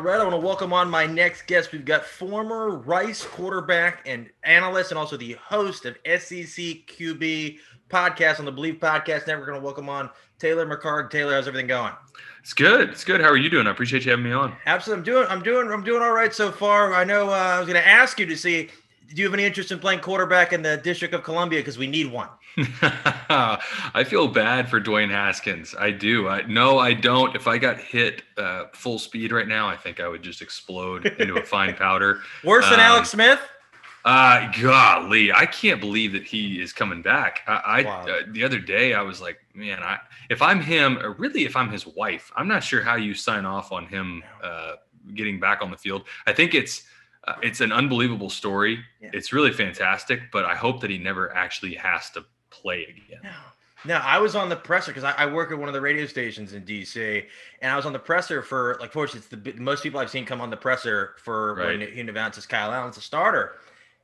All right, I want to welcome on my next guest. We've got former Rice quarterback and analyst, and also the host of SEC QB podcast on the Believe Podcast Network. We're going to welcome on Taylor McHargue. Taylor, how's everything going? It's good. It's good. How are you doing? I appreciate you having me on. Absolutely, I'm doing. I'm doing. I'm doing all right so far. I know. Uh, I was going to ask you to see. Do you have any interest in playing quarterback in the District of Columbia? Because we need one. I feel bad for Dwayne Haskins. I do. I no, I don't. If I got hit uh, full speed right now, I think I would just explode into a fine powder. Worse than Um, Alex Smith. Uh, golly, I can't believe that he is coming back. I, I Wow. uh, the other day I was like, man, I if I'm him, or really if I'm his wife, I'm not sure how you sign off on him uh, getting back on the field. I think it's uh, it's an unbelievable story. Yeah. It's really fantastic, but I hope that he never actually has to play again. No. No, I was on the presser because I, I work at one of the radio stations in DC, and I was on the presser for like, of course, it's the most people I've seen come on the presser for when Right. he announces Kyle Allen's a starter,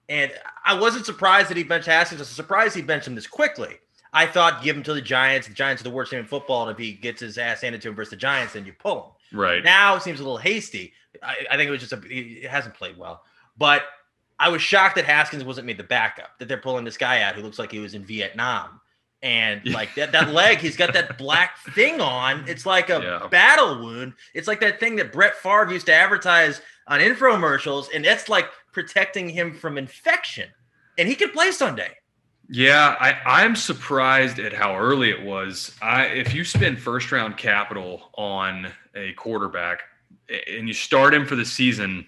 and I wasn't surprised that he benched Haskins. I was surprised he benched him this quickly. I thought give him to the Giants. The Giants are the worst team in football, and if he gets his ass handed to him versus the Giants, then you pull him. Right. Now it seems a little hasty. I, I think it was just a it hasn't played well, but I was shocked that Haskins wasn't made the backup. That they're pulling this guy out who looks like he was in Vietnam, and like that that leg, he's got that black thing on. It's like a Yeah. battle wound. It's like that thing that Brett Favre used to advertise on infomercials, and it's like protecting him from infection. And he could play Sunday. Yeah, I, I'm surprised at how early it was. I if you spend first round capital on a quarterback and you start him for the season,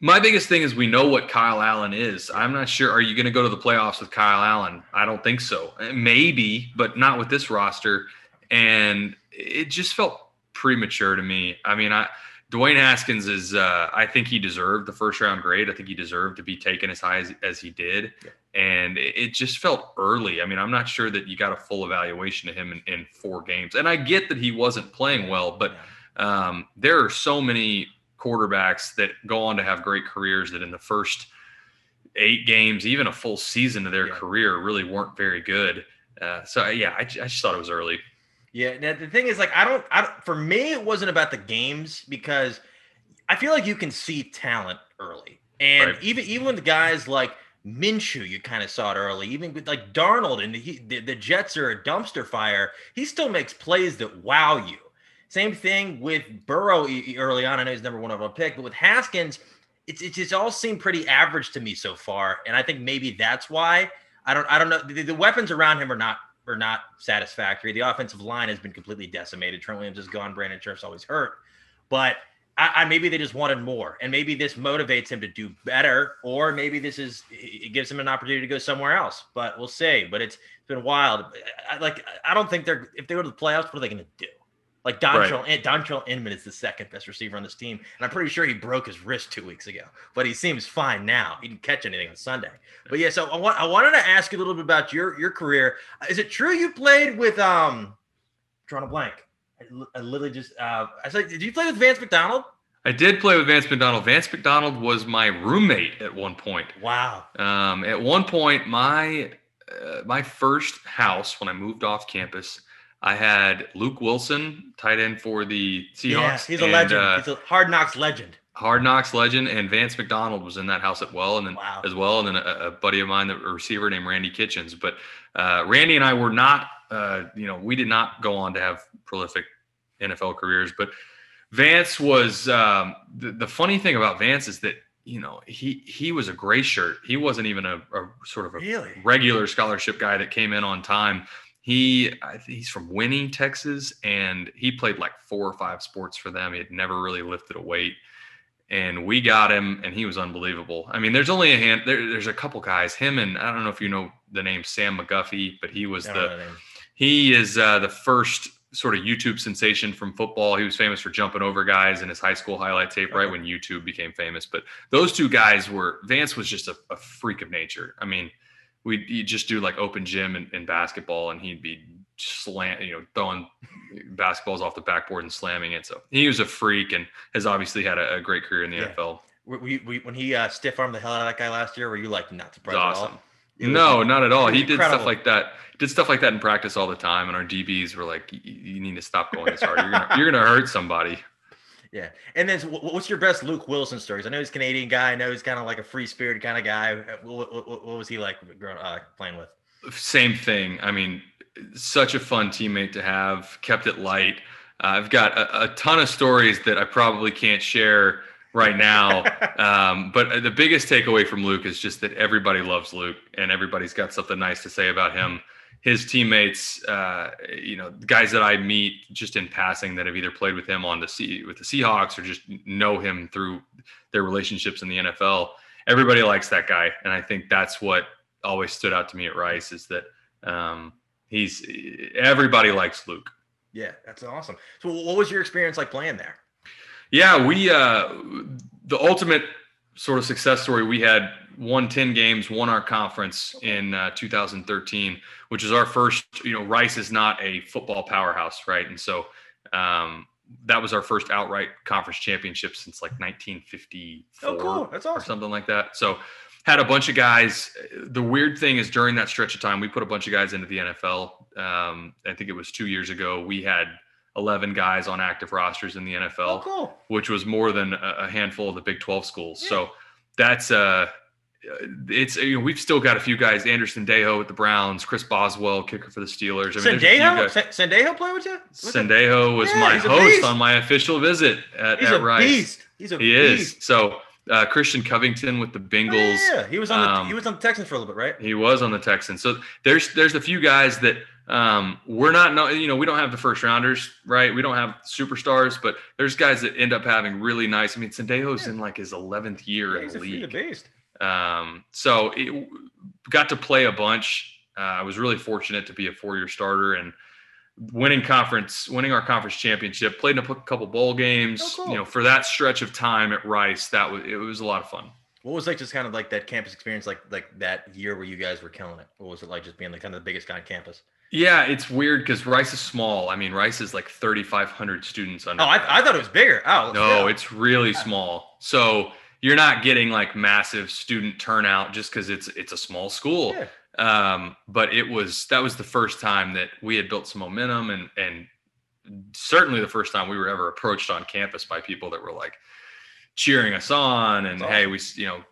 my biggest thing is we know what Kyle Allen is. I'm not sure. Are you going to go to the playoffs with Kyle Allen? I don't think so. Maybe, but not with this roster. And it just felt premature to me. I mean, I Dwayne Haskins is. Uh, I think he deserved the first round grade. I think he deserved to be taken as high as, as he did and it it just felt early. I mean, I'm not sure that you got a full evaluation of him in, in four games. And I get that he wasn't playing well, but um, there are so many quarterbacks that go on to have great careers that in the first eight games, even a full season of their Yeah. career, really weren't very good. Uh, so yeah, I, I just thought it was early. Yeah. Now the thing is, like, I don't, I don't. For me, it wasn't about the games because I feel like you can see talent early, and Right. even even with guys like Minshew, you kind of saw it early. Even with like Darnold, and he, the, the Jets are a dumpster fire. He still makes plays that wow you. Same thing with Burrow early on. I know he's number one overall pick, but with Haskins, it's it's just all seemed pretty average to me so far, and I think maybe that's why I don't I don't know the, the weapons around him are not are not satisfactory. The offensive line has been completely decimated. Trent Williams is gone. Brandon Scherff's always hurt, but I, I maybe they just wanted more, and maybe this motivates him to do better, or maybe this is it gives him an opportunity to go somewhere else. But we'll see. But it's, it's been wild. I, like I don't think they're if they go to the playoffs, what are they going to do? Like Dontrelle, right. Dontrelle Inman is the second best receiver on this team, and I'm pretty sure he broke his wrist two weeks ago, but he seems fine now. He didn't catch anything on Sunday. But yeah, so I want I wanted to ask you a little bit about your your career. Is it true you played with um, drawing a blank? I, I literally just uh, I said, did you play with Vance McDonald? I did play with Vance McDonald. Vance McDonald was my roommate at one point. Wow. Um, at one point, my uh, my first house when I moved off campus, I had Luke Wilson, tight end for the Seahawks. Yeah, he's a and, legend. uh, he's a hard knocks legend. Hard Knocks legend, and Vance McDonald was in that house as well, and then Wow. as well, and then a, a buddy of mine, the a receiver named Randy Kitchens. But uh, Randy and I were not, uh, you know, we did not go on to have prolific NFL careers. But Vance was um, the, the funny thing about Vance is that you know he he was a gray shirt. He wasn't even a, a sort of a Really? regular scholarship guy that came in on time. He I think he's from Winnie, Texas, and he played like four or five sports for them. He had never really lifted a weight, and we got him, and he was unbelievable. I mean, there's only a hand. There, there's a couple guys. Him and I don't know if you know the name Sam McGuffie, but he was I don't know the he is uh, the first sort of YouTube sensation from football. He was famous for jumping over guys in his high school highlight tape, right when YouTube became famous. But those two guys were Vance was just a, a freak of nature. I mean, we would just do like open gym and, in basketball, and he'd be slant, you know, throwing basketballs off the backboard and slamming it. So he was a freak, and has obviously had a, a great career in the Yeah. NFL. Were you- when he uh, stiff armed the hell out of that guy last year, were you like not surprised was at all? Was- No, not at all. He did incredible. stuff like that. Did stuff like that in practice all the time, and our DBs were like, "You- "You need to stop going this hard. You're gonna, you're gonna hurt somebody." Yeah. And then what's your best Luke Wilson stories? I know he's a Canadian guy. I know he's kind of like a free spirited kind of guy. Uh, What, what, what was he like growing, uh, playing with? Same thing. I mean, such a fun teammate to have. Kept it light. Uh, I've got a, a ton of stories that I probably can't share right now. um, but the biggest takeaway from Luke is just that everybody loves Luke and everybody's got something nice to say about him. His teammates, uh, you know, guys that I meet just in passing that have either played with him on the sea with the Seahawks or just know him through their relationships in the NFL. Everybody likes that guy, and I think that's what always stood out to me at Rice is that um, he's everybody likes Luke. Yeah, that's awesome. So what was your experience like playing there? Yeah, we uh, the ultimate sort of success story. We had won ten games, won our conference in uh, 2013, which is our first. You know, Rice is not a football powerhouse, right? And so um, that was our first outright conference championship since like 1954 Oh, cool. That's or awesome. something like that. So had a bunch of guys. The weird thing is during that stretch of time, we put a bunch of guys into the NFL. Um, I think it was two years ago. We had 11 guys on active rosters in the NFL Oh, cool. which was more than a handful of the Big 12 schools. Yeah. So that's uh it's you know, we've still got a few guys, Andrew Sendejo with the Browns, Chris Boswell, kicker for the Steelers. I mean, Sendejo? Sendejo play with you? You? Sendejo was Yeah, my host on my official visit at, He's at a Rice. beast. He's a He beast. is. So uh, Christian Covington with the Bengals. Yeah, he was on the Um, he was on the Texans for a little bit, right? He was on the Texans. So there's there's a few guys that um, we're not no, you know we don't have the first rounders right. We don't have superstars, but there's guys that end up having really nice. I mean, Sendejo's Yeah. in like his 11th year Yeah, in the a, he's a league. Um, so it got to play a bunch. Uh, I was really fortunate to be a four-year starter and winning conference, winning our conference championship. Played in a couple bowl games. Oh, cool. You know, for that stretch of time at Rice, that was it was a lot of fun. What was like just kind of like that campus experience, like like that year where you guys were killing it? What was it like just being like kind of the biggest guy on campus? Yeah, it's weird because Rice is small. I mean, Rice is like 3,500 students under. Oh, I, I thought it was bigger. Oh no, yeah. it's really small. So you're not getting like massive student turnout just because it's it's a small school. Yeah. Um, but it was that was the first time that we had built some momentum and and certainly the first time we were ever approached on campus by people that were like cheering us on and That's hey we you know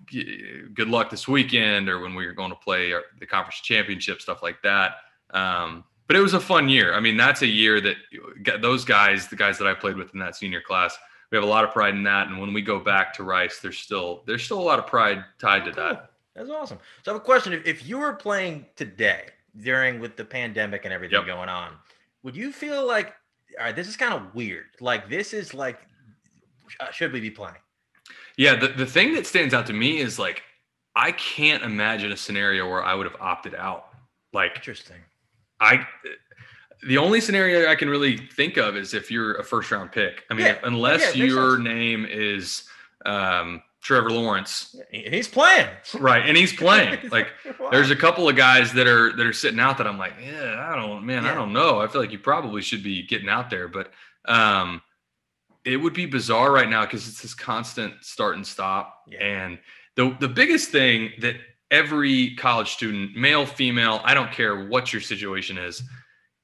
good luck this weekend or when we were going to play our, the conference championship stuff like that um, but it was a fun year i mean that's a year that got those guys the guys that i played with in that senior class we have a lot of pride in that and when we go back to rice there's still there's still a lot of pride tied to Cool. that That's awesome. So I have a question. If, if you were playing today during with the pandemic and everything Yep. going on, would you feel like, all right, this is kind of weird. Like this is like, uh, should we be playing? Yeah, the, the thing that stands out to me is like I can't imagine a scenario where I would have opted out. Like Interesting. I the only scenario I can really think of is if you're a first round pick. I mean, Yeah, unless yeah, your sense. name is um, Trevor Lawrence, He's playing. right? And he's playing. Like there's a couple of guys that are that are sitting out that I'm like, yeah, I don't, man, I don't know. I feel like you probably should be getting out there, but um, it would be bizarre right now because it's this constant start and stop. Yeah. And the the biggest thing that every college student, male, female, I don't care what your situation is,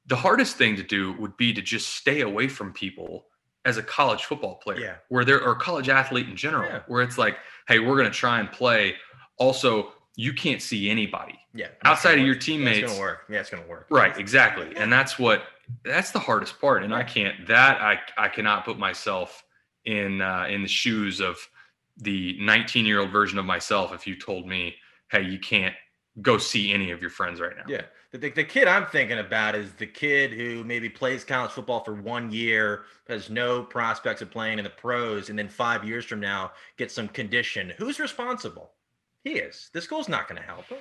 the hardest thing to do would be to just stay away from people as a college football player, Yeah. where there or college athlete in general, Yeah. where it's like, hey, we're gonna try and play. Also, you can't see anybody. yeah. outside of your work. Yeah, teammates- it's gonna work. Yeah, it's gonna work. Right, exactly. And that's what that's the hardest part. And I can't that I I cannot put myself in uh in the shoes of the 19 year old version of myself if you told me, hey, you can't go see any of your friends right now. Yeah. The, the, the kid I'm thinking about is the kid who maybe plays college football for one year, has no prospects of playing in the pros, and then five years from now gets some condition. Who's responsible? He is. The school's not going to help him.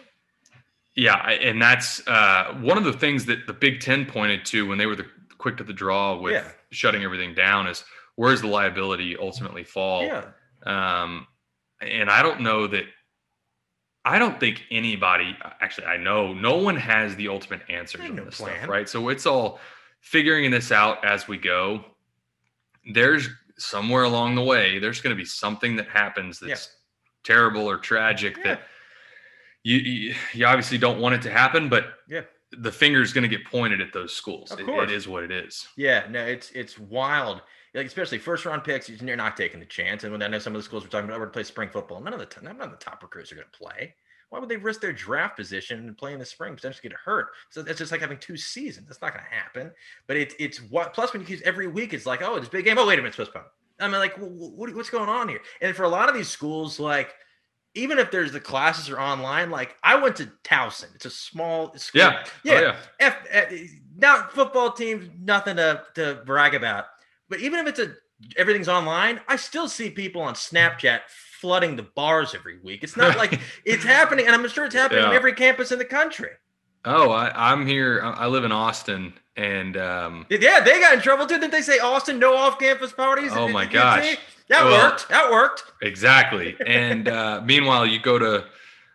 Yeah, and that's uh, one of the things that the Big Ten pointed to when they were the quick to the draw with Yeah. shutting everything down is where's the liability ultimately fall? Yeah. Um, and I don't know that. I don't think anybody actually. I know no one has the ultimate answers on no this plan. stuff, right? So it's all figuring this out as we go. There's somewhere along the way. There's going to be something that happens Yeah. that's terrible or tragic Yeah. that you, you you obviously don't want it to happen, but Yeah. the finger is going to get pointed at those schools. Of It- it is what it is. Yeah, no, it's it's wild. Like especially first round picks, you're not taking the chance. And when I know some of the schools we're talking about, going to play spring football. None of the none of the top recruits are going to play. Why would they risk their draft position and play in the spring, potentially get hurt? So that's just like having two seasons. That's not going to happen. But it's it's what plus when you use every week, it's like oh, it's big game. Oh wait a minute, it's postponed. I mean, like what, what's going on here? And for a lot of these schools, like even if there's the classes are online, like I went to Towson. It's a small school. Yeah. Oh, yeah. Oh, yeah. F, F, not football teams, nothing to, to brag about. But even if it's a everything's online, I still see people on Snapchat flooding the bars every week. It's not like it's happening, and I'm sure it's happening yeah. on every campus in the country. Oh, I, am here. I live in Austin, and um, yeah, they got in trouble too. Didn't they say Austin no off-campus parties? Oh my gosh, that well, worked. That worked exactly. And uh, meanwhile, you go to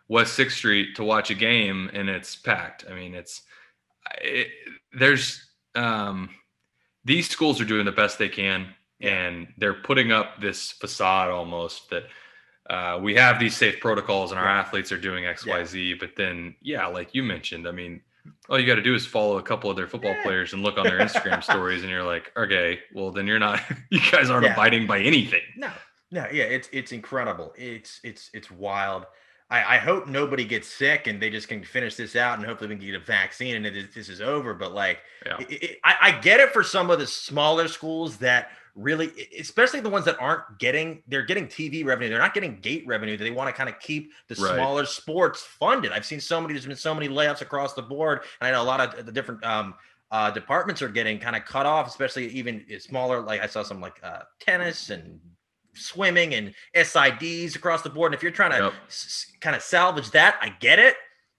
West Sixth Street to watch a game, and it's packed. I mean, it's it, there's um, these schools are doing the best they can, and they're putting up this facade almost that uh, we have these safe protocols and our yeah. athletes are doing X, Y, Z. yeah. But then, yeah, like you mentioned, I mean, all you got to do is follow a couple of their football yeah. players and look on their Instagram stories, and you're like, okay, well, then you're not, you guys aren't abiding by anything. No, no, yeah, it's it's incredible. It's it's it's wild. I, I hope nobody gets sick and they just can finish this out and hopefully we can get a vaccine and it, this is over. But like, it, it, I, I get it for some of the smaller schools that really, especially the ones that aren't getting, they're getting TV revenue. They're not getting gate revenue. They want to kind of keep the right. smaller sports funded. I've seen so many, there's been so many layoffs across the board. And I know a lot of the different um, uh, departments are getting kind of cut off, especially even smaller. Like I saw some like uh, tennis and swimming and SIDs across the board. And if you're trying to yep. s- kind of salvage that, I get it.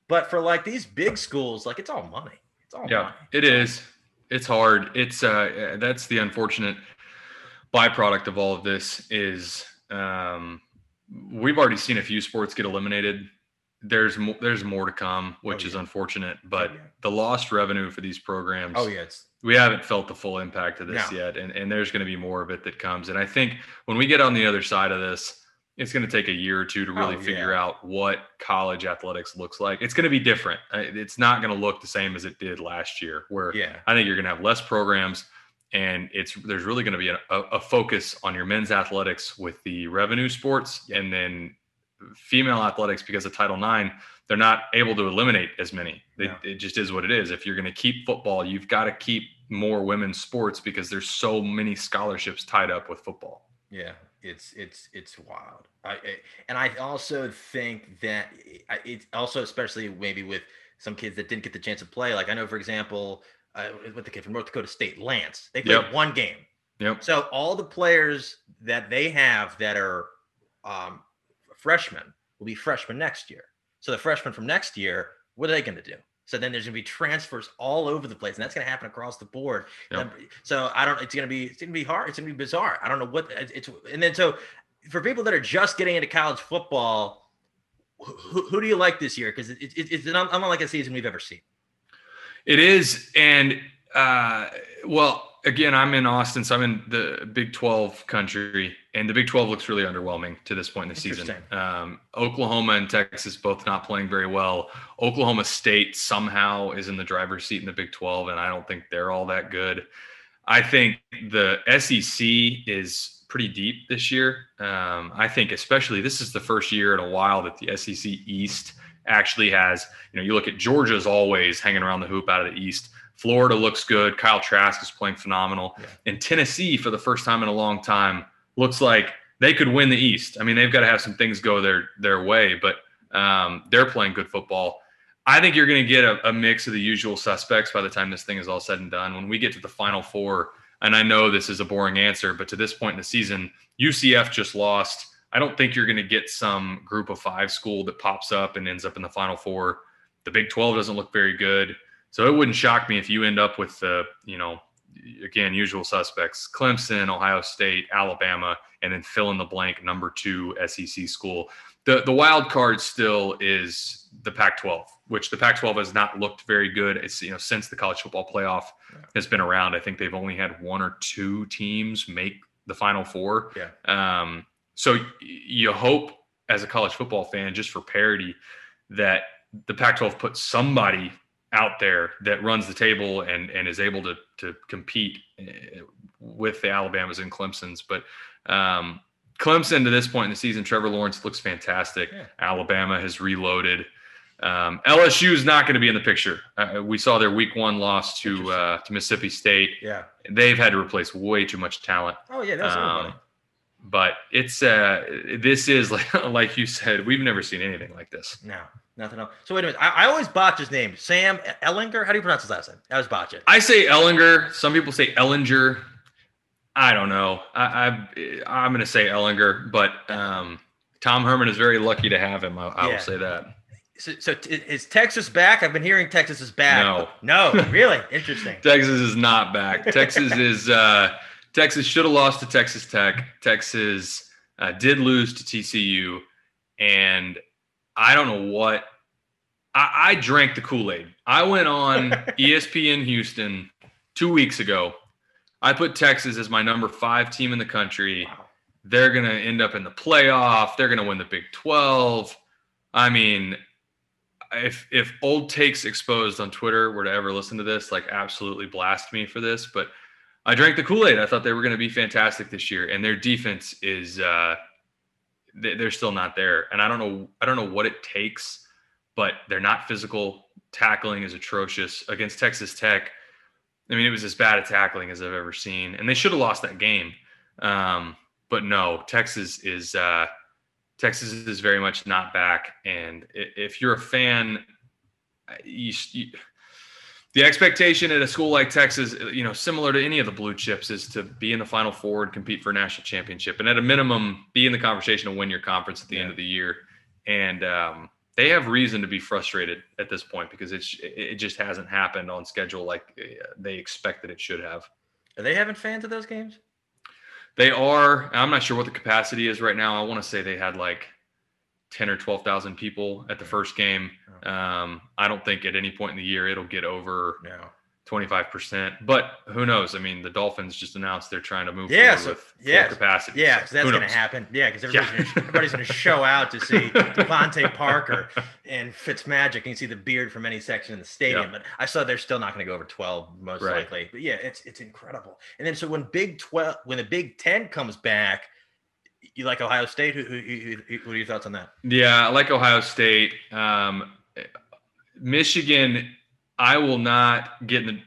But for like these big schools, like it's all money. It's all yeah, money. It is. It's hard. It's uh that's the unfortunate byproduct of all of this is um, we've already seen a few sports get eliminated. There's mo- there's more to come, which oh, yeah. is unfortunate. But oh, yeah. the lost revenue for these programs. Oh yeah, we haven't felt the full impact of this no. yet, and and there's going to be more of it that comes. And I think when we get on the other side of this, it's going to take a year or two to really oh, figure yeah. out what college athletics looks like. It's going to be different. It's not going to look the same as it did last year. Where yeah. I think you're going to have less programs and it's there's really going to be a, a, focus on your men's athletics with the revenue sports and then female athletics because of title ix they're not able to eliminate as many it, it just is what it is if you're going to keep football you've got to keep more women's sports because there's so many scholarships tied up with football yeah it's it's it's wild I, and i also think that it's also especially maybe with some kids that didn't get the chance to play like i know for example uh, with the kid from North Dakota State, Lance. They played yep. one game. Yep. So all the players that they have that are um, freshmen will be freshmen next year. So the freshmen from next year, what are they going to do? So then there's going to be transfers all over the place, and that's going to happen across the board. Yep. So I don't. It's going to be. It's going to be hard. It's going to be bizarre. I don't know what it's. And then so for people that are just getting into college football, who, who do you like this year? Because it, it, it's unlike a season we've ever seen. It is, and uh, well, again, I'm in Austin, so I'm in the Big 12 country, and the Big 12 looks really underwhelming to this point in the season. Um, Oklahoma and Texas both not playing very well. Oklahoma State somehow is in the driver's seat in the Big 12, and I don't think they're all that good. I think the SEC is pretty deep this year. Um, I think, especially, this is the first year in a while that the SEC East actually has, you know, you look at Georgia's always hanging around the hoop out of the East. Florida looks good. Kyle Trask is playing phenomenal. Yeah. And Tennessee, for the first time in a long time, looks like they could win the East. I mean, they've got to have some things go their their way, but um, they're playing good football. I think you're going to get a, a, mix of the usual suspects by the time this thing is all said and done. When we get to the Final Four, and I know this is a boring answer, but to this point in the season, UCF just lost. I don't think you're going to get some group of five school that pops up and ends up in the Final Four. The Big 12 doesn't look very good. So it wouldn't shock me if you end up with the, you know, again, usual suspects Clemson, Ohio State, Alabama, and then fill in the blank number two SEC school. The, the wild card still is the Pac 12, which the Pac 12 has not looked very good. It's, you know, since the college football playoff has been around, I think they've only had one or two teams make the Final Four. Yeah. Um, so you hope as a college football fan, just for parity, that the Pac 12 puts somebody out there that runs the table and and is able to to compete eh, with the Alabamas and Clemson's. But um, Clemson to this point in the season, Trevor Lawrence looks fantastic. Yeah. Alabama has reloaded. Um, LSU is not going to be in the picture. Uh, we saw their Week One loss to uh, to Mississippi State. Yeah, they've had to replace way too much talent. Oh yeah, that's um, But it's uh, this is like like you said, we've never seen anything like this. No, nothing else. So wait a minute, I, I always botch his name. Sam Ehlinger. How do you pronounce his last name? I always botch it. I say Ehlinger. Some people say Ehlinger. I don't know. I, I am going to say Ehlinger, but um, Tom Herman is very lucky to have him. I, I yeah. will say that. So, so t- is Texas back? I've been hearing Texas is back. No, no, really interesting. Texas is not back. Texas is uh, Texas should have lost to Texas Tech. Texas uh, did lose to TCU, and I don't know what. I, I drank the Kool Aid. I went on ESPN Houston two weeks ago I put Texas as my number five team in the country. They're going to end up in the playoff. They're going to win the Big 12. I mean, if if old takes exposed on Twitter were to ever listen to this, like absolutely blast me for this. But I drank the Kool Aid. I thought they were going to be fantastic this year, and their defense is uh, they're still not there. And I don't know I don't know what it takes, but they're not physical. Tackling is atrocious against Texas Tech. I mean, it was as bad at tackling as I've ever seen, and they should have lost that game. Um, but no, Texas is uh, Texas is very much not back. And if you're a fan, you, you, the expectation at a school like Texas, you know, similar to any of the blue chips, is to be in the Final Four and compete for a national championship, and at a minimum, be in the conversation to win your conference at the yeah. end of the year. And um, they have reason to be frustrated at this point because it's it just hasn't happened on schedule like uh, they expected it should have. Are they having fans at those games? They are. I'm not sure what the capacity is right now. I want to say they had like ten or twelve thousand people at the first game. Um, I don't think at any point in the year it'll get over. No. 25%. But who knows? I mean, the Dolphins just announced they're trying to move yeah, so, with yeah, capacity. Yeah, because so that's going to happen. Yeah, because everybody's, yeah. going to show out to see DeVante Parker and Fitzmagic. And you see the beard from any section in the stadium. But I saw they're still not going to go over 12, most right. likely. But yeah, it's it's incredible. And then so when Big 12, when the Big 10 comes back, you like Ohio State? Who, who, who, what are your thoughts on that? Yeah, I like Ohio State. Um, Michigan I will not get the,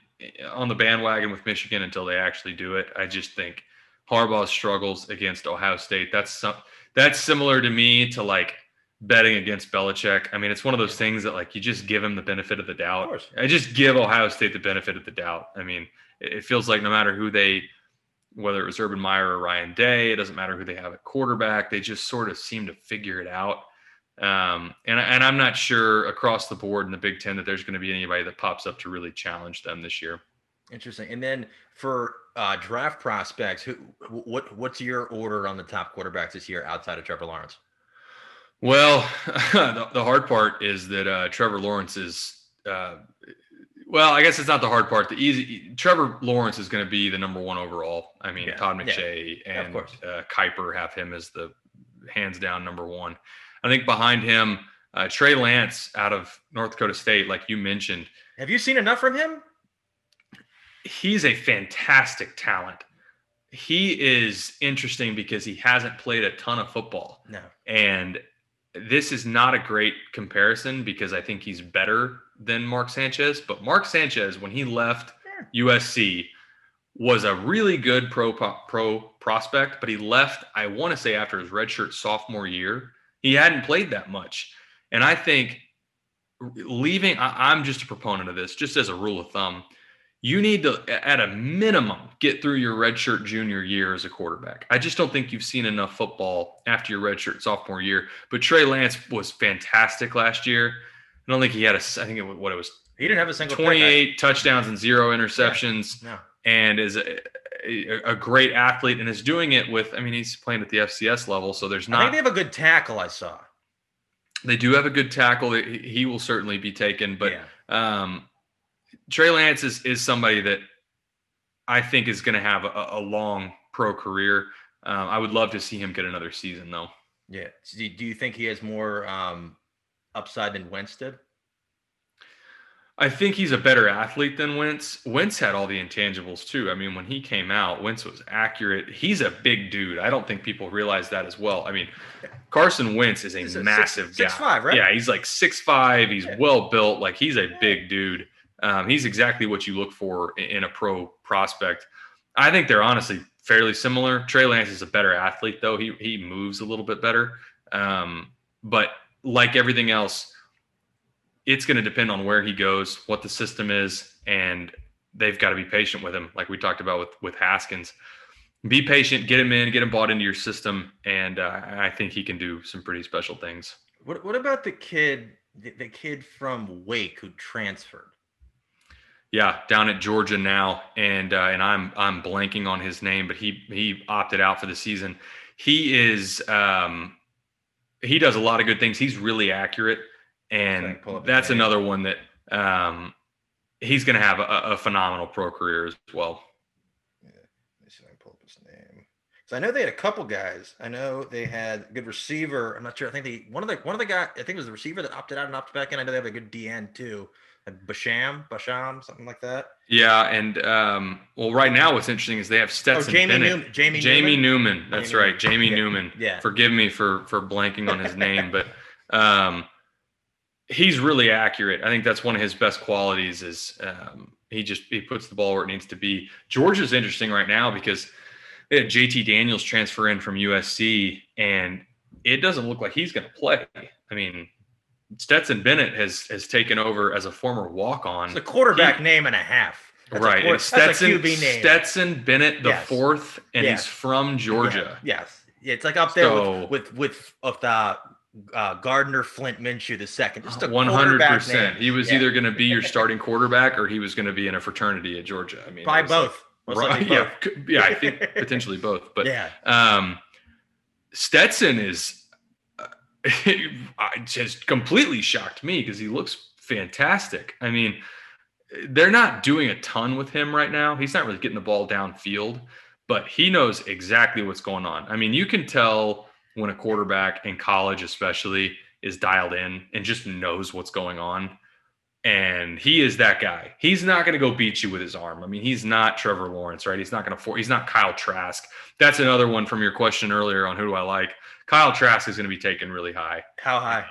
on the bandwagon with Michigan until they actually do it. I just think Harbaugh struggles against Ohio State. That's some, that's similar to me to like betting against Belichick. I mean, it's one of those things that like you just give him the benefit of the doubt. Of I just give Ohio State the benefit of the doubt. I mean, it feels like no matter who they, whether it was Urban Meyer or Ryan Day, it doesn't matter who they have at quarterback. They just sort of seem to figure it out. Um, and, and I'm not sure across the board in the Big Ten that there's going to be anybody that pops up to really challenge them this year. Interesting. And then for uh, draft prospects, who what what's your order on the top quarterbacks this year outside of Trevor Lawrence? Well, the, the hard part is that uh, Trevor Lawrence is. Uh, well, I guess it's not the hard part. The easy Trevor Lawrence is going to be the number one overall. I mean, yeah, Todd McShay yeah, and uh, Kiper have him as the hands down number one. I think behind him, uh, Trey Lance out of North Dakota State, like you mentioned. Have you seen enough from him? He's a fantastic talent. He is interesting because he hasn't played a ton of football. No. And this is not a great comparison because I think he's better than Mark Sanchez. But Mark Sanchez, when he left USC, was a really good pro pro prospect, but he left, I want to say, after his redshirt sophomore year. He hadn't played that much. And I think leaving, I, I'm just a proponent of this, just as a rule of thumb. You need to, at a minimum, get through your redshirt junior year as a quarterback. I just don't think you've seen enough football after your redshirt sophomore year. But Trey Lance was fantastic last year. I don't think he had a. I think it was what it was. He didn't have a single. Twenty-eight touchdowns and zero interceptions. Yeah. And is a, a, great athlete and is doing it with. I mean, he's playing at the FCS level, so there's not. I think they have a good tackle. I saw. They do have a good tackle. He will certainly be taken, but yeah. um, Trey Lance is is somebody that I think is going to have a, a, long pro career. Um, I would love to see him get another season, though. Yeah. Do you think he has more um, upside than Wentz did? I think he's a better athlete than Wentz. Wentz had all the intangibles too. I mean, when he came out, Wentz was accurate. He's a big dude. I don't think people realize that as well. I mean, Carson Wentz is a He's a massive six, guy. six five, right? Yeah, he's like six five. He's Yeah. well built. Like he's a big dude. Um, he's exactly what you look for in a pro prospect. I think they're honestly fairly similar. Trey Lance is a better athlete, though. He he moves a little bit better. Um, but like everything else, it's going to depend on where he goes, what the system is, and they've got to be patient with him, like we talked about with with Haskins. Be patient, get him in, get him bought into your system, and uh, I think he can do some pretty special things. What What about the kid, the, the kid from Wake who transferred? Yeah, down at Georgia now, and uh, and I'm I'm blanking on his name, but he he opted out for the season. He is um, he does a lot of good things. He's really accurate, and Sorry, pull up his that's another one that um, he's going to have a, a phenomenal pro career as well. Let me see if I can pull up his name. So I know they had a couple guys. I know they had a good receiver. I'm not sure. I think they one of the one of the guy. I think it was the receiver that opted out and opted back in. I know they have a good DN too. Basham, Basham, something like that. Yeah, and um, well, right now what's interesting is they have Oh, Stetson Jamie Bennett. Newman. Jamie, Jamie Newman. Newman. That's Jamie right. Jamie. Newman. Yeah. Forgive me for for blanking on his name, but um, he's really accurate. I think that's one of his best qualities. Is um, he just he puts the ball where it needs to be. Georgia's interesting right now because they had JT Daniels transfer in from USC, and it doesn't look like he's going to play. I mean, Stetson Bennett has has taken over as a former walk on. It's a quarterback name and a half. That's right. quar- and Stetson, that's a QB name. Stetson Bennett the Yes. fourth, and Yeah. he's from Georgia. Yeah, yes. It's like up there So- with with with of the uh, Gardner Flint Minshew the second. Just a One hundred percent. He was Yeah. either going to be your starting quarterback or he was going to be in a fraternity at Georgia. I mean, by was like- both. Right, yeah, both. yeah. I think potentially both, but yeah. um, Stetson is uh, I just completely shocked me because he looks fantastic. I mean, they're not doing a ton with him right now. He's not really getting the ball downfield, but he knows exactly what's going on. I mean, you can tell when a quarterback in college, especially, is dialed in and just knows what's going on. And he is that guy. He's not going to go beat you with his arm. I mean, he's not Trevor Lawrence, right? He's not going to. For, he's not Kyle Trask. That's another one from your question earlier on who do I like. Kyle Trask is going to be taken really high. How high?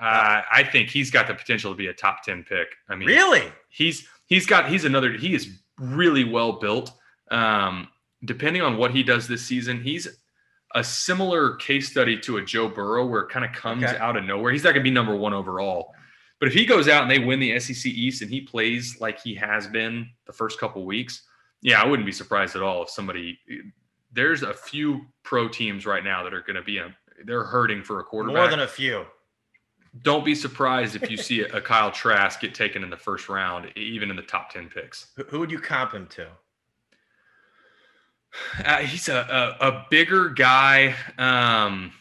Uh, I think he's got the potential to be a top ten pick. I mean, Really? he's he's got he's another he is really well built. Um, depending on what he does this season, he's a similar case study to a Joe Burrow where it kind of comes Okay. out of nowhere. He's not going to be number one overall, but if he goes out and they win the SEC East and he plays like he has been the first couple weeks, yeah, I wouldn't be surprised at all if somebody. There's a few pro teams right now that are going to be a, they're hurting for a quarterback More than a few. don't be surprised if you see a, Kyle Trask get taken in the first round, even in the top 10 picks. Who, who would you comp him to? Uh, he's a, a, a bigger guy. Um,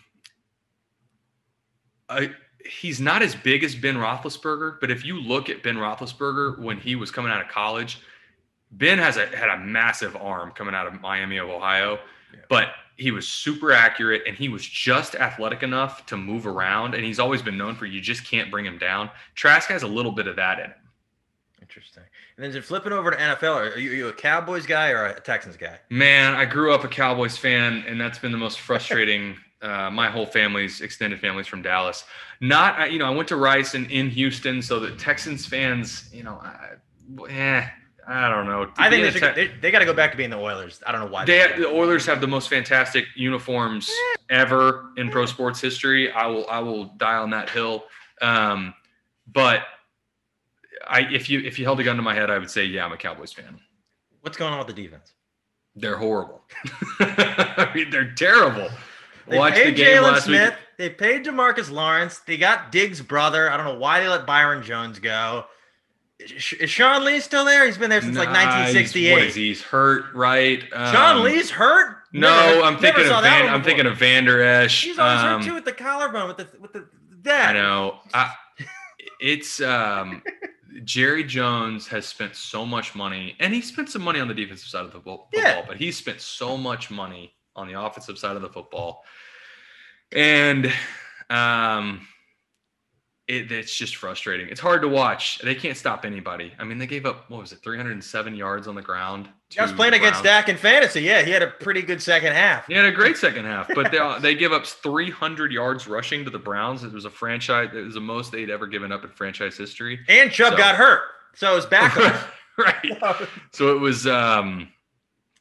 I, he's not as big as Ben Roethlisberger, but if you look at Ben Roethlisberger when he was coming out of college, Ben has a, had a massive arm coming out of Miami of Ohio, Yeah. but he was super accurate and he was just athletic enough to move around. And he's always been known for you just can't bring him down. Trask has a little bit of that in him. Interesting. And then flipping over to NFL, are you, are you a Cowboys guy or a Texans guy? Man, I grew up a Cowboys fan, and that's been the most frustrating. uh, my whole family's extended family's from Dallas. Not, I- you know, I went to Rice and in Houston, so the Texans fans, you know, I, eh, I don't know. I think they, a should, Te- they, they got to go back to being the Oilers. I don't know why. they, the Oilers have the most fantastic uniforms ever in pro sports history. I will, I will die on that hill. Um, but I, if you, if you held a gun to my head, I would say, yeah, I'm a Cowboys fan. What's going on with the defense? They're horrible. I mean, they're terrible. They Watch the paid game Jalen last Smith. week. They paid Demarcus Lawrence. They got Diggs' brother. I don't know why they let Byron Jones go. Is Sean Lee still there? He's been there since like Nah, he's- 1968. What is he? He's hurt, right? Sean Um, Lee's hurt. No, Never- I'm thinking of Van, I'm thinking of Vander Esch. He's always Um, hurt too with the collarbone with the with the that. I know. I, it's um, Jerry Jones has spent so much money, and he spent some money on the defensive side of the football, Yeah. but he spent so much money on the offensive side of the football, and um, it, it's just frustrating. It's hard to watch. They can't stop anybody. I mean, they gave up what was it, 307 yards on the ground. I was playing against Dak in fantasy. Yeah, he had a pretty good second half. He had a great second half, but they they give up 300 yards rushing to the Browns. It was a franchise. It was the most they'd ever given up in franchise history. And Chubb so, got hurt, so it was back. right. So it was. um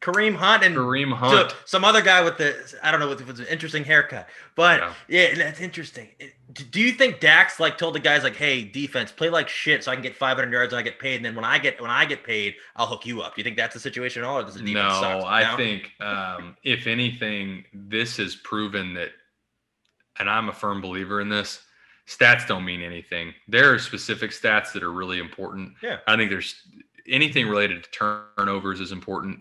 Kareem Hunt and Kareem Hunt, some other guy with the I don't know with, with an interesting haircut, but yeah. yeah, that's interesting. Do you think Dax like told the guys like, "Hey, defense, play like shit, so I can get 500 yards and I get paid, and then when I get when I get paid, I'll hook you up." Do you think that's the situation at all, or does the defense no, suck? I think um, if anything, this has proven that, and I'm a firm believer in this. Stats don't mean anything. There are specific stats that are really important. Yeah, I think there's anything related to turnovers is important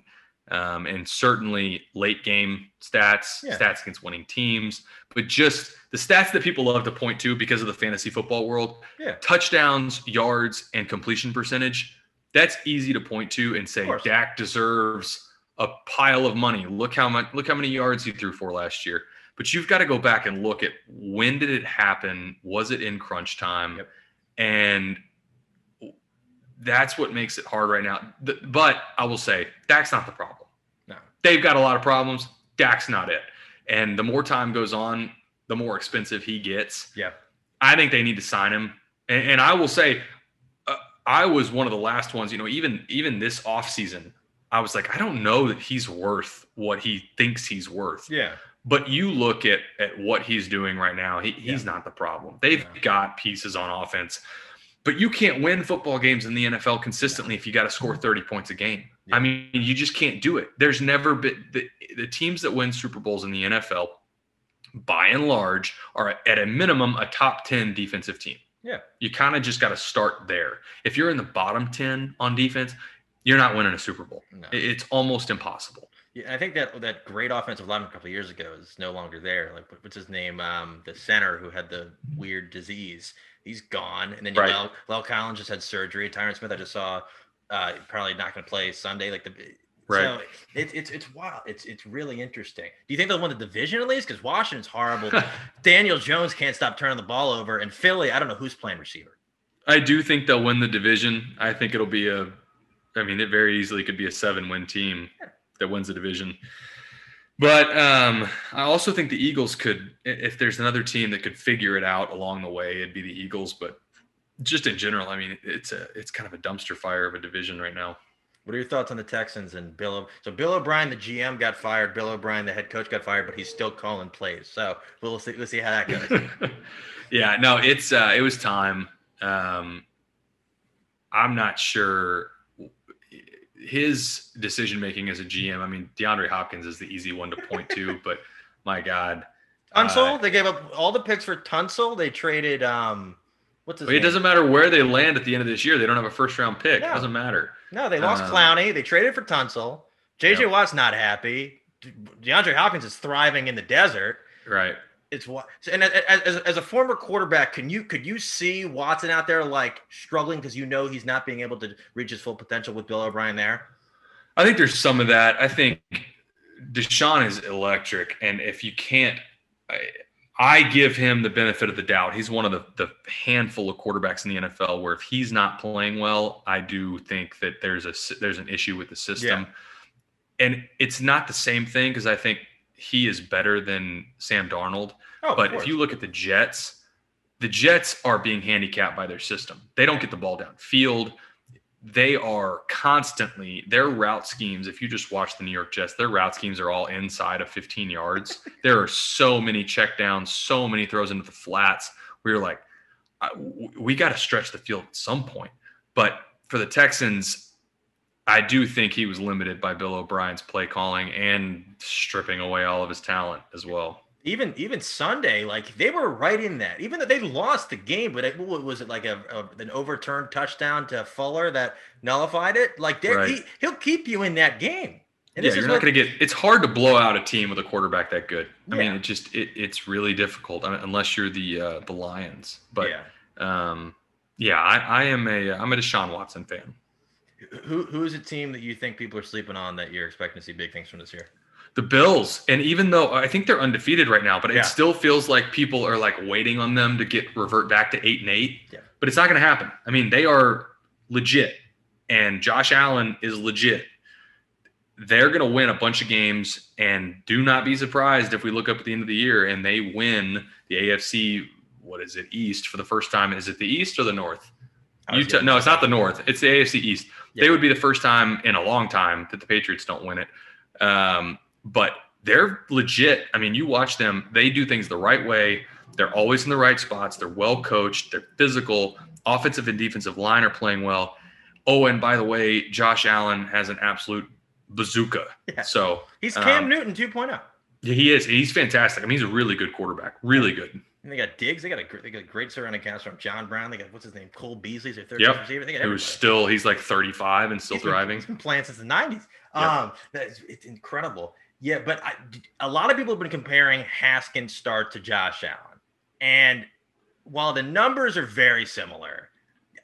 um, and certainly late game stats, yeah. stats against winning teams, but just the stats that people love to point to because of the fantasy football world. Yeah. Touchdowns, yards, and completion percentage. That's easy to point to and say Dak deserves a pile of money. Look how much look how many yards he threw for last year. But you've got to go back and look at when did it happen? Was it in crunch time? Yep. And that's what makes it hard right now. But I will say, Dak's not the problem. No, they've got a lot of problems. Dak's not it. And the more time goes on, the more expensive he gets. Yeah, I think they need to sign him. And, and I will say, uh, I was one of the last ones. You know, even even this off season, I was like, I don't know that he's worth what he thinks he's worth. Yeah. But you look at at what he's doing right now. He, he's yeah. not the problem. They've yeah. got pieces on offense but you can't win football games in the NFL consistently if you got to score 30 points a game. Yeah. I mean, you just can't do it. There's never been the, the teams that win Super Bowls in the NFL, by and large, are at a minimum a top 10 defensive team. Yeah. You kind of just got to start there. If you're in the bottom 10 on defense, you're not winning a Super Bowl. No. It's almost impossible. Yeah, I think that that great offensive lineman a couple years ago is no longer there. Like, what's his name? Um, the center who had the weird disease he's gone. And then you right. La'el Collins just had surgery. Tyron Smith, I just saw, uh, probably not going to play Sunday. Like the right. So it, it's it's wild. It's it's really interesting. Do you think they'll win the division at least? Because Washington's horrible. Daniel Jones can't stop turning the ball over, and Philly, I don't know who's playing receiver. I do think they'll win the division. I think it'll be a. I mean, it very easily could be a seven-win team that wins the division. But um, I also think the Eagles could, if there's another team that could figure it out along the way, it'd be the Eagles. But just in general, I mean, it's a it's kind of a dumpster fire of a division right now. What are your thoughts on the Texans and Bill? So Bill O'Brien, the GM, got fired. Bill O'Brien, the head coach, got fired, but he's still calling plays. So we'll see. We'll see how that goes. yeah, no, it's uh, it was time. Um, I'm not sure his decision making as a GM. I mean, DeAndre Hopkins is the easy one to point to, but my God, Tunsil. Uh, they gave up all the picks for Tunsil. They traded. um What's his? It doesn't matter where they land at the end of this year. They don't have a first round pick. No. It doesn't matter. No, they lost um, Clowney. They traded for Tunsil. JJ. Watt's not happy. DeAndre Hopkins is thriving in the desert. Right it's what and as, as a former quarterback can you could you see watson out there like struggling because you know he's not being able to reach his full potential with bill o'brien there i think there's some of that i think deshaun is electric and if you can't I, I give him the benefit of the doubt. He's one of the, the handful of quarterbacks in the NFL where if he's not playing well, I do think that there's a there's an issue with the system. Yeah. And it's not the same thing because I think he is better than Sam Darnold. Oh, but if you look at the Jets, the Jets are being handicapped by their system. They don't get the ball downfield. They are constantly their route schemes. If you just watch the New York Jets, their route schemes are all inside of 15 yards. there are so many checkdowns, so many throws into the flats. Where you're like, we got to stretch the field at some point. But for the Texans, I do think he was limited by Bill O'Brien's play calling and stripping away all of his talent as well. Even even Sunday, like they were right in that. Even though they lost the game, but it, was it like a, a, an overturned touchdown to Fuller that nullified it? Like right. he he'll keep you in that game. And yeah, you're not going to get. It's hard to blow out a team with a quarterback that good. I yeah. mean, it just it, it's really difficult I mean, unless you're the uh, the Lions. But yeah, um, yeah, I, I am a I'm a Deshaun Watson fan. Who who is a team that you think people are sleeping on that you're expecting to see big things from this year? The Bills, and even though I think they're undefeated right now, but Yeah. it still feels like people are like waiting on them to get revert back to eight and eight. Yeah. But it's not going to happen. I mean, they are legit, and Josh Allen is legit. They're going to win a bunch of games, and do not be surprised if we look up at the end of the year and they win the AFC. What is it? East for the first time. Is it the East or the North? Utah, no, it's not the North. It's the AFC East. Yeah. They would be the first time in a long time that the Patriots don't win it. Um, but they're legit. I mean, you watch them; they do things the right way. They're always in the right spots. They're well coached. They're physical. Offensive and defensive line are playing well. Oh, and by the way, Josh Allen has an absolute bazooka. Yeah. So He's Cam um, Newton 2.0. yeah, he is. He's fantastic. I mean, he's a really good quarterback. Really good. And they got Diggs. They got a they got a great surrounding cast from John Brown. They got what's his name, Cole Beasley, their third Yep. receiver. They got Who's still? He's like 35 and still He's been- thriving. he's been playing since the '90s. Yeah. Um, that's it's incredible. Yeah, but I, a lot of people have been comparing Haskins' start to Josh Allen, and while the numbers are very similar,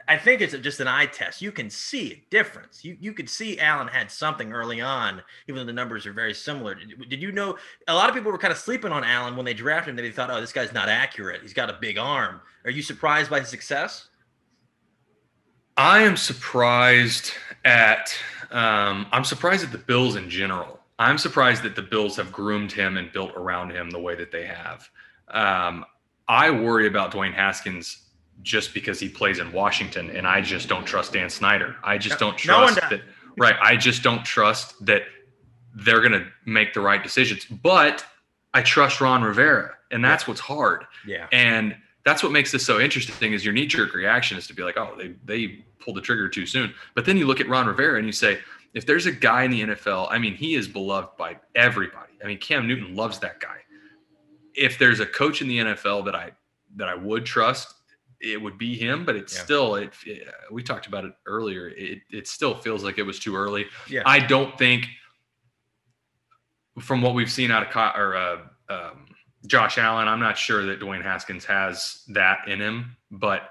I think it's just an eye test. You can see a difference. You you could see Allen had something early on, even though the numbers are very similar. Did, did you know a lot of people were kind of sleeping on Allen when they drafted him? They thought, oh, this guy's not accurate. He's got a big arm. Are you surprised by his success? I am surprised at. Um, I'm surprised at the Bills in general. I'm surprised that the Bills have groomed him and built around him the way that they have. Um, I worry about Dwayne Haskins just because he plays in Washington, and I just don't trust Dan Snyder. I just No- don't trust does. that. Right, I just don't trust that they're going to make the right decisions. But I trust Ron Rivera, and that's what's hard. Yeah. And that's what makes this so interesting is your knee-jerk reaction is to be like, oh, they they pulled the trigger too soon. But then you look at Ron Rivera and you say, if there's a guy in the NFL, I mean, he is beloved by everybody. I mean, Cam Newton loves that guy. If there's a coach in the NFL that I that I would trust, it would be him. But it's Yeah. still, it, it- we talked about it earlier. It it still feels like it was too early. Yeah. I don't think, from what we've seen out of or uh, um, Josh Allen, I'm not sure that Dwayne Haskins has that in him. But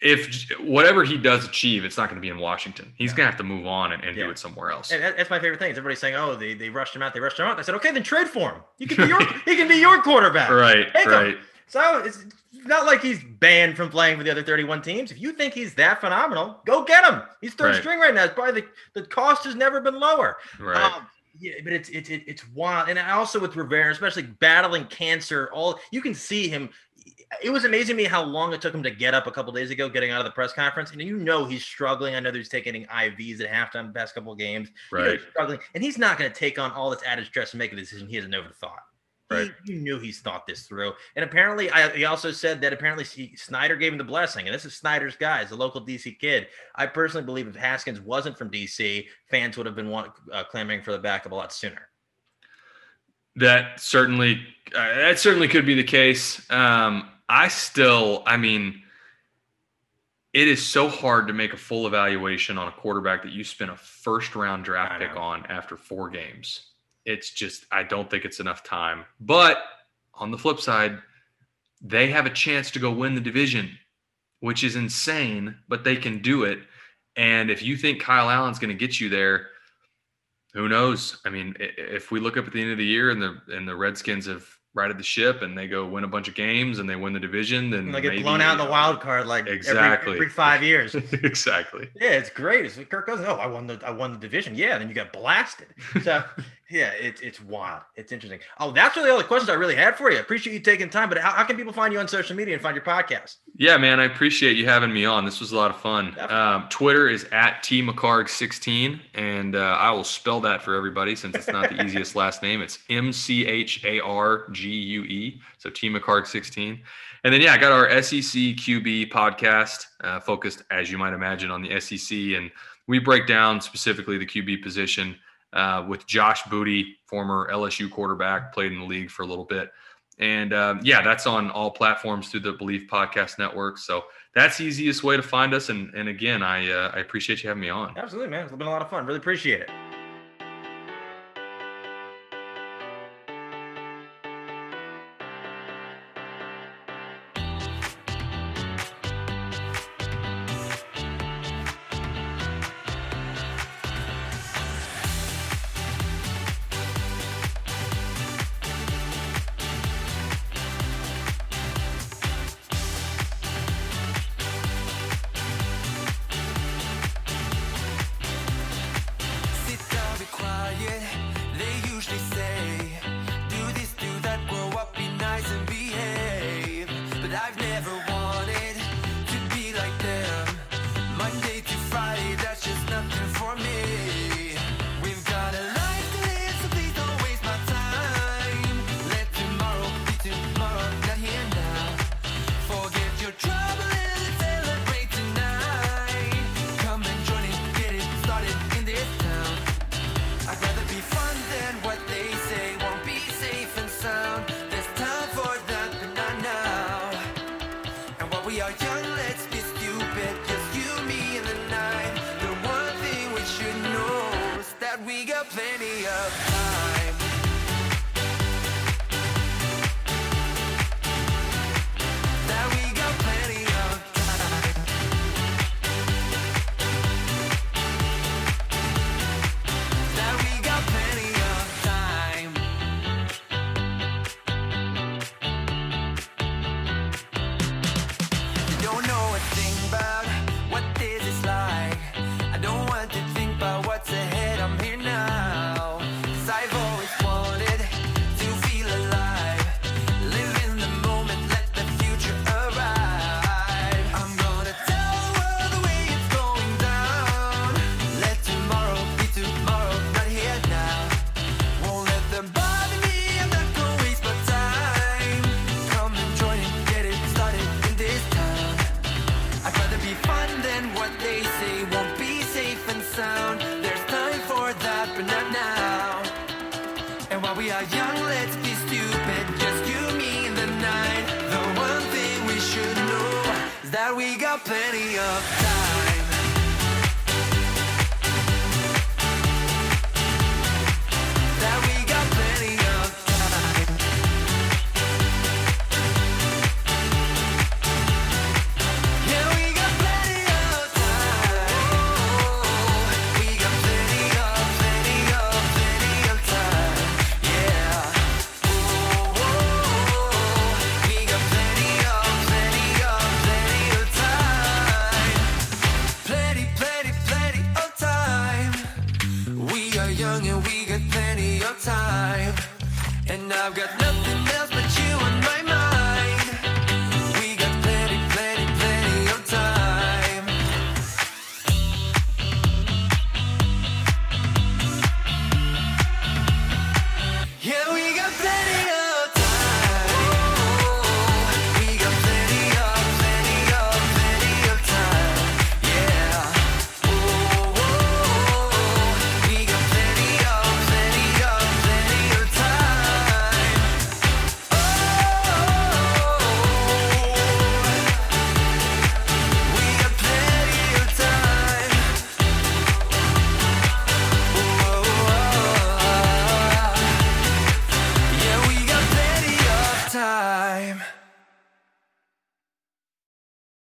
if whatever he does achieve, it's not going to be in Washington. He's Yeah. going to have to move on and, and Yeah. do it somewhere else. And that's my favorite thing. Is everybody saying, "Oh, they, they rushed him out. They rushed him out." I said, "Okay, then trade for him. He can be your he can be your quarterback." Right, Take him. right. So it's not like he's banned from playing for the other 31 teams. If you think he's that phenomenal, go get him. He's third Right. string right now. It's probably the, the cost has never been lower. Right. Um, yeah, but it's it's it's wild, and also with Rivera, especially battling cancer, all you can see him. It was amazing to me how long it took him to get up a couple days ago, getting out of the press conference, and you know he's struggling. I know he's taking IVs at halftime the past couple of games. You know right. he's struggling, and he's not going to take on all this added stress and make a decision he hasn't never thought. He- Right. you knew he's thought this through, and apparently, I, he also said that apparently he, Snyder gave him the blessing, and this is Snyder's guy, he's a local DC kid. I personally believe if Haskins wasn't from DC, fans would have been want, uh, clamoring for the backup a lot sooner. That certainly uh, that certainly could be the case. Um, I still, I mean, it is so hard to make a full evaluation on a quarterback that you spent a first round draft pick on after four games. It's just, I don't think it's enough time. But on the flip side, they have a chance to go win the division, which is insane, but they can do it. And if you think Kyle Allen's going to get you there, who knows? I mean, if we look up at the end of the year and the and the Redskins have righted the ship and they go win a bunch of games and they win the division, then And they get maybe, blown out in the wild card like every- Exactly. every, five years. exactly. Yeah, it's great. It's like Kirk Cousins. Oh, I won the I won the division. Yeah, then you got blasted. So yeah, it's it's wild. It's interesting. Oh, that's really all the questions I really had for you. Appreciate you taking time. But how, how can people find you on social media and find your podcast? Yeah, man, I appreciate you having me on. This was a lot of fun. Um, Twitter is at T McHargue16, and uh, I will spell that for everybody since it's not the easiest last name. It's M C H A R G U E. So T McHargue16. And then, yeah, I got our SEC QB podcast uh, focused, as you might imagine, on the SEC. And we break down specifically the QB position uh, with Josh Booty, former LSU quarterback, played in the league for a little bit. And um, yeah, that's on all platforms through the Bleav Podcast Network. So that's the easiest way to find us. And, and again, I, uh, I appreciate you having me on. Absolutely, man. It's been a lot of fun. Really appreciate it.